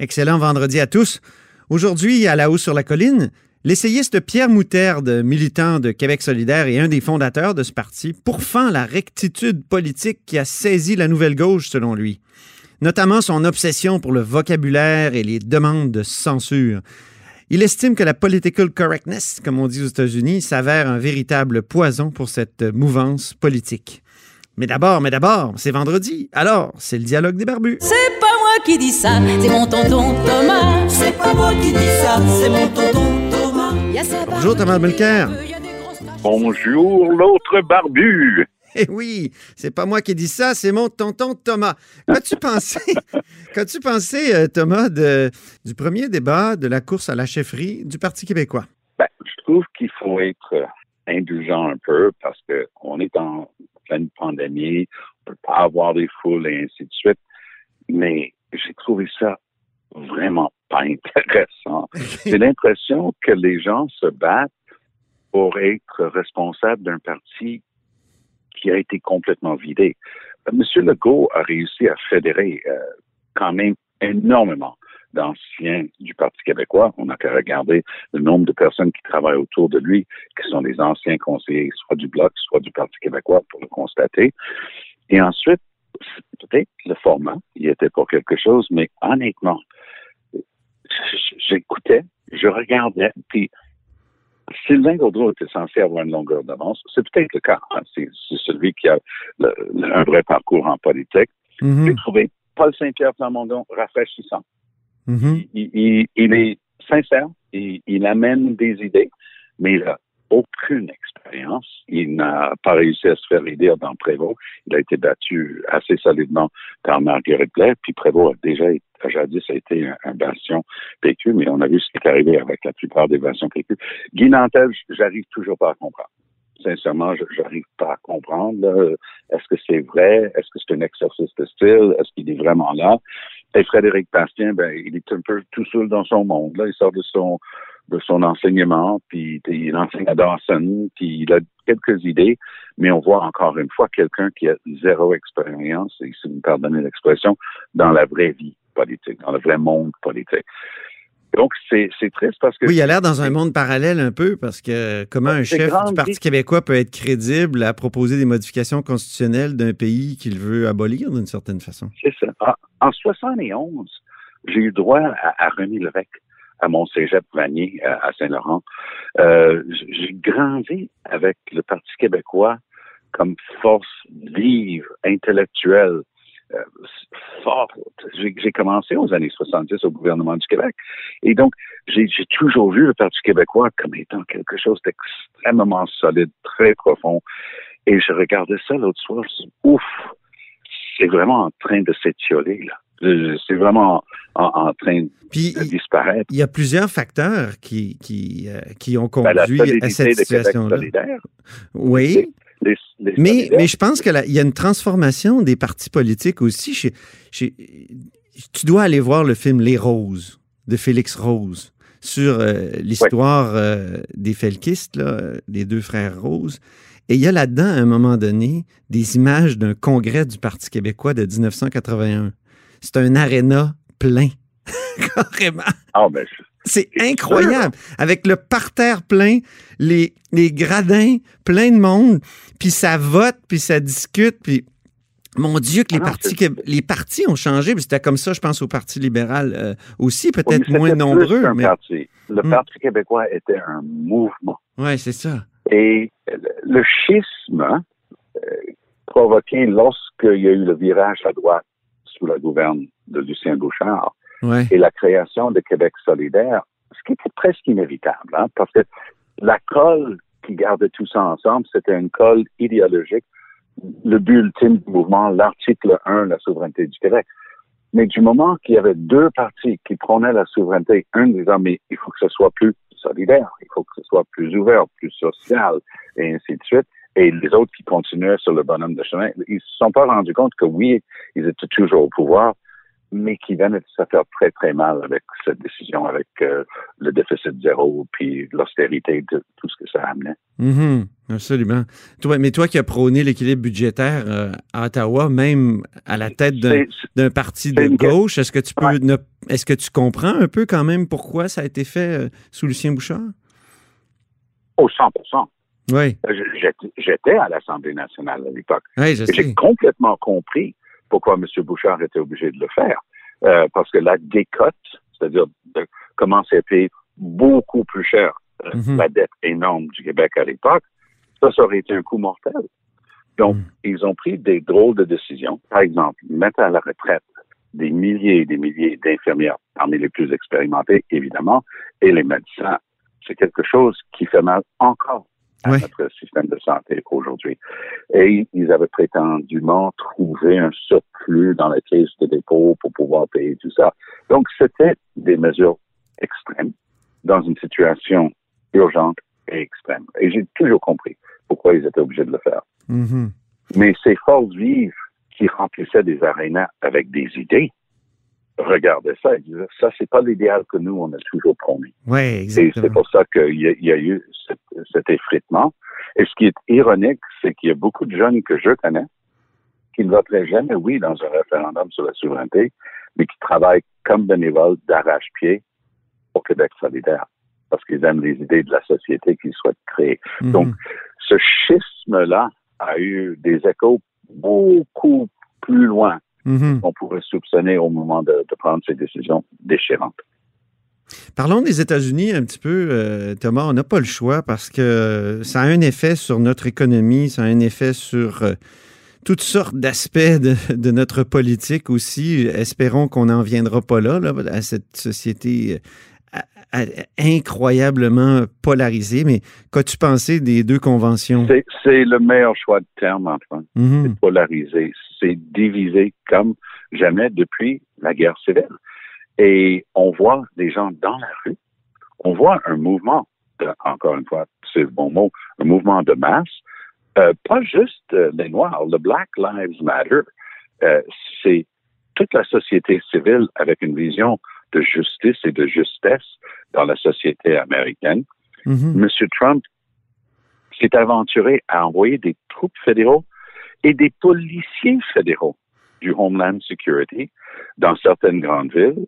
Excellent vendredi à tous. Aujourd'hui, à la haut sur la colline, l'essayiste Pierre Moutarde, militant de Québec solidaire et un des fondateurs de ce parti, pourfend la rectitude politique qui a saisi la nouvelle gauche, selon lui. Notamment son obsession pour le vocabulaire et les demandes de censure. Il estime que la political correctness, comme on dit aux États-Unis, s'avère un véritable poison pour cette mouvance politique. Mais d'abord, mais d'abord, c'est vendredi. Alors, c'est le dialogue des barbus. C'est pas qui dis ça, c'est mon tonton Thomas. C'est pas moi qui dis ça, c'est mon tonton Thomas. Bonjour Thomas Mulcair. Bonjour l'autre barbu. Eh oui, c'est pas moi qui dis ça, c'est mon tonton Thomas. Qu'as-tu pensé, qu'as-tu pensé, euh, Thomas, de, du premier débat de la course à la chefferie du Parti québécois? Ben, je trouve qu'il faut être indulgent un peu parce qu'on est en pleine pandémie, on peut pas avoir des foules et ainsi de suite. Mais j'ai trouvé ça vraiment pas intéressant. J'ai l'impression que les gens se battent pour être responsables d'un parti qui a été complètement vidé. Monsieur Legault a réussi à fédérer euh, quand même énormément d'anciens du Parti québécois. On n'a qu'à regarder le nombre de personnes qui travaillent autour de lui, qui sont des anciens conseillers, soit du Bloc, soit du Parti québécois, pour le constater. Et ensuite, peut-être le format, il était pour quelque chose, mais honnêtement, j'écoutais, je regardais, puis Sylvain Gaudreau était censé avoir une longueur d'avance. C'est peut-être le cas. Hein. C'est celui qui a un vrai parcours en politique. Mm-hmm. J'ai trouvé Paul Saint-Pierre Plamondon rafraîchissant. Mm-hmm. il, il, est sincère, il, il, amène des idées, mais il n'a aucune expérience. Il n'a pas réussi à se faire aider dans Prévost. Il a été battu assez solidement par Marguerite Blair, puis Prévost a déjà jadis a été un, bastion PQ, mais on a vu ce qui est arrivé avec la plupart des bastions PQ. Guy Nantel, j'arrive toujours pas à comprendre sincèrement, je n'arrive pas à comprendre. Est-ce que c'est vrai? Est-ce que c'est un exercice de style? Est-ce qu'il est vraiment là? Et Frédéric Bastien, ben, il est un peu tout seul dans son monde. Là. Il sort de son de son enseignement, puis il enseigne à Dawson, puis il a quelques idées, mais on voit encore une fois quelqu'un qui a zéro expérience, et si vous me pardonnez l'expression, dans la vraie vie politique, dans le vrai monde politique. Donc, c'est triste parce que... Oui, il a l'air dans un monde parallèle un peu, parce que comment un chef du Parti québécois peut être crédible à proposer des modifications constitutionnelles d'un pays qu'il veut abolir d'une certaine façon? C'est ça. En, en 71, j'ai eu droit à, à René Levesque à mon cégep Vanier à Saint-Laurent. Euh, j'ai grandi avec le Parti québécois comme force vive, intellectuelle, euh, forte. J'ai commencé aux années 70 au gouvernement du Québec. Et donc, j'ai toujours vu le Parti québécois comme étant quelque chose d'extrêmement solide, très profond. Et je regardais ça l'autre soir, ouf, c'est vraiment en train de s'étioler, là. C'est vraiment en, train de disparaître. Il y a plusieurs facteurs qui, qui, euh, qui ont ben, conduit à cette situation-là. Oui. mais, mais je pense qu'il y a une transformation des partis politiques aussi. tu dois aller voir le film Les Roses de Félix Rose sur euh, l'histoire euh, des Felkistes, là, les deux frères Rose. Et il y a là-dedans, à un moment donné, des images d'un congrès du Parti québécois de 1981 c'est un aréna plein. Carrément. Ah, ben, c'est incroyable. Avec le parterre plein, les, les gradins, plein de monde, puis ça vote, puis ça discute, puis mon Dieu, que les, ah partis, les partis ont changé. C'était comme ça, je pense, au Parti libéral euh, aussi, peut-être moins nombreux. mais... Le hmm. Parti québécois était un mouvement. Oui, c'est ça. Et le schisme euh, provoqué lorsqu'il y a eu le virage à droite sous la gouverne de Lucien Bouchard et la création de Québec solidaire, ce qui était presque inévitable, hein, parce que la colle qui gardait tout ça ensemble, c'était une colle idéologique, le but ultime du mouvement, l'article 1, la souveraineté du Québec. Mais du moment qu'il y avait deux partis qui prenaient la souveraineté, un disant, mais il faut que ce soit plus solidaire, il faut que ce soit plus ouvert, plus social, et ainsi de suite, et les autres qui continuaient sur le bonhomme de chemin, ils se sont pas rendus compte que oui, ils étaient toujours au pouvoir, mais qui venait de se faire très, très mal avec cette décision, avec euh, le déficit zéro, puis l'austérité tout ce que ça amenait. Mm absolument. Toi, mais toi qui as prôné l'équilibre budgétaire euh, à Ottawa, même à la tête d'un parti de gauche, est-ce que tu peux est-ce que tu comprends un peu quand même pourquoi ça a été fait euh, sous Lucien Bouchard? Au 100 Oui. J'étais à l'Assemblée nationale à l'époque. Oui, J'ai complètement compris pourquoi M. Bouchard était obligé de le faire. Euh, parce que la décote, c'est-à-dire de commencer à payer beaucoup plus cher euh, mhm. la dette énorme du Québec à l'époque, ça, ça aurait été un coup mortel. Donc, mhm. ils ont pris des drôles de décisions. Par exemple, mettre à la retraite des milliers et des milliers d'infirmières, parmi les plus expérimentées, évidemment, et les médecins. C'est quelque chose qui fait mal encore à notre système de santé aujourd'hui. Et ils avaient prétendument trouvé un surplus dans la caisse de dépôt pour pouvoir payer tout ça. Donc, c'était des mesures extrêmes dans une situation urgente et extrême. Et j'ai toujours compris pourquoi ils étaient obligés de le faire. Mm-hmm. Mais ces forces vives qui remplissaient des arénas avec des idées, regardaient ça et ça, c'est pas l'idéal que nous, on a toujours promis. Oui, exactement. Et c'est pour ça qu'il y, a eu cet, effritement. Et ce qui est ironique, c'est qu'il y a beaucoup de jeunes que je connais qui ne voteraient jamais oui dans un référendum sur la souveraineté, mais qui travaillent comme bénévoles d'arrache-pied au Québec solidaire parce qu'ils aiment les idées de la société qu'ils souhaitent créer. Mhm. Donc, ce schisme-là a eu des échos beaucoup plus loin Mhm. On pourrait soupçonner au moment de, prendre ces décisions déchirantes. Parlons des États-Unis un petit peu, euh, Thomas. On n'a pas le choix parce que ça a un effet sur notre économie, ça a un effet sur euh, toutes sortes d'aspects de, notre politique aussi. Espérons qu'on n'en viendra pas là, là, à cette société incroyablement polarisé. Mais qu'as-tu pensé des deux conventions? C'est le meilleur choix de terme, Antoine. Mhm. C'est polarisé. C'est divisé comme jamais depuis la guerre civile. Et on voit des gens dans la rue. On voit un mouvement, encore une fois, c'est le bon mot, un mouvement de masse. Euh, pas juste euh, les Noirs, le Black Lives Matter. Euh, c'est toute la société civile avec une vision de justice et de justesse dans la société américaine. Mm-hmm. M. Trump s'est aventuré à envoyer des troupes fédéraux et des policiers fédéraux du Homeland Security dans certaines grandes villes.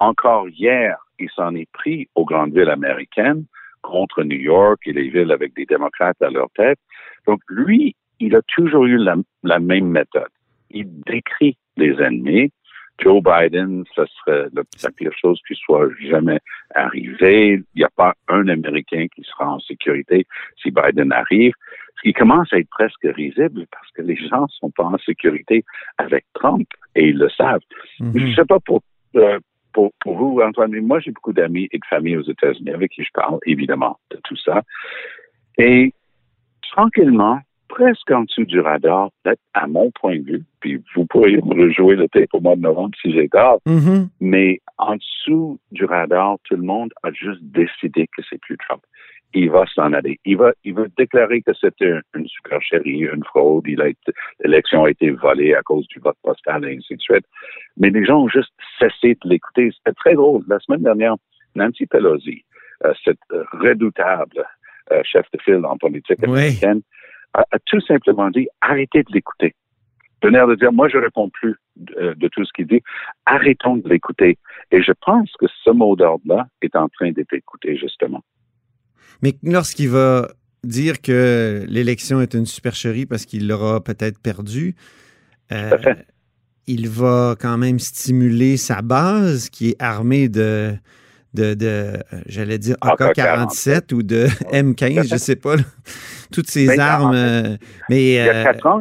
Encore hier, il s'en est pris aux grandes villes américaines contre New York et les villes avec des démocrates à leur tête. Donc, lui, il a toujours eu la, la même méthode. Il décrit les ennemis, Joe Biden, ce serait la pire chose qui soit jamais arrivée. Il n'y a pas un Américain qui sera en sécurité si Biden arrive. Ce qui commence à être presque risible parce que les gens ne sont pas en sécurité avec Trump et ils le savent. Mm-hmm. Je ne sais pas pour, euh, pour, pour, vous, Antoine, mais moi, j'ai beaucoup d'amis et de familles aux États-Unis avec qui je parle, évidemment, de tout ça. Et tranquillement, presque en dessous du radar, peut-être à mon point de vue, puis vous pourriez me rejouer le tape au mois de novembre si j'ai tort, mm-hmm. mais en dessous du radar, tout le monde a juste décidé que c'est plus Trump. Il va s'en aller. Il va, il va déclarer que c'était une supercherie, une fraude. l'élection a été volée à cause du vote postal et ainsi de suite. Mais les gens ont juste cessé de l'écouter. C'était très drôle. La semaine dernière, Nancy Pelosi, euh, cette redoutable euh, chef de file en politique américaine, a, tout simplement dit arrêtez de l'écouter. De l'air de dire moi je réponds plus de, tout ce qu'il dit, arrêtons de l'écouter. Et je pense que ce mot d'ordre-là est en train d'être écouté justement. Mais lorsqu'il va dire que l'élection est une supercherie parce qu'il l'aura peut-être perdu, euh, il va quand même stimuler sa base qui est armée de de, de j'allais dire AK-47 ou de M15, je sais pas, toutes ces ben, armes. Euh, mais, il y a quatre ans,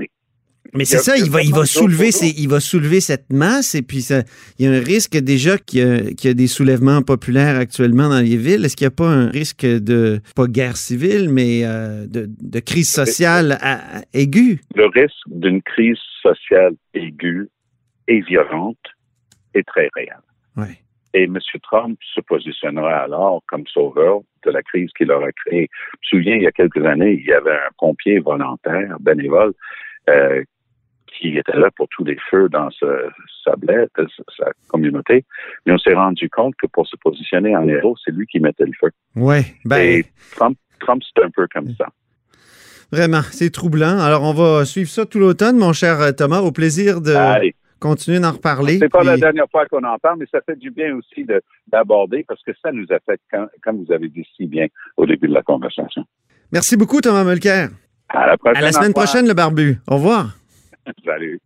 mais c'est ça, il va, il va soulever, il va soulever cette masse et puis ça, il y a un risque déjà qu'il y, a, des soulèvements populaires actuellement dans les villes. Est-ce qu'il n'y a pas un risque de, pas guerre civile, mais euh, de, de, crise sociale aiguë? Le risque d'une crise sociale aiguë et violente est très réel. Ouais. Et M. Trump se positionnera alors comme sauveur de la crise qu'il aura créée. Je me souviens, il y a quelques années, il y avait un pompier volontaire, bénévole, euh, qui était là pour tous les feux dans sa, bled, euh, sa communauté. Mais on s'est rendu compte que pour se positionner en héros, c'est lui qui mettait le feu. Ouais, ben. Et Trump, Trump c'est un peu comme ça. Vraiment, c'est troublant. Alors, on va suivre ça tout l'automne, mon cher Thomas. Au plaisir de continuer d'en reparler. C'est pas la dernière fois qu'on en parle, mais ça fait du bien aussi d'aborder parce que ça nous affecte, comme vous avez dit si bien au début de la conversation. Merci beaucoup, Thomas Mulcair. À la prochaine. À la semaine prochaine, le barbu. Au revoir. Salut.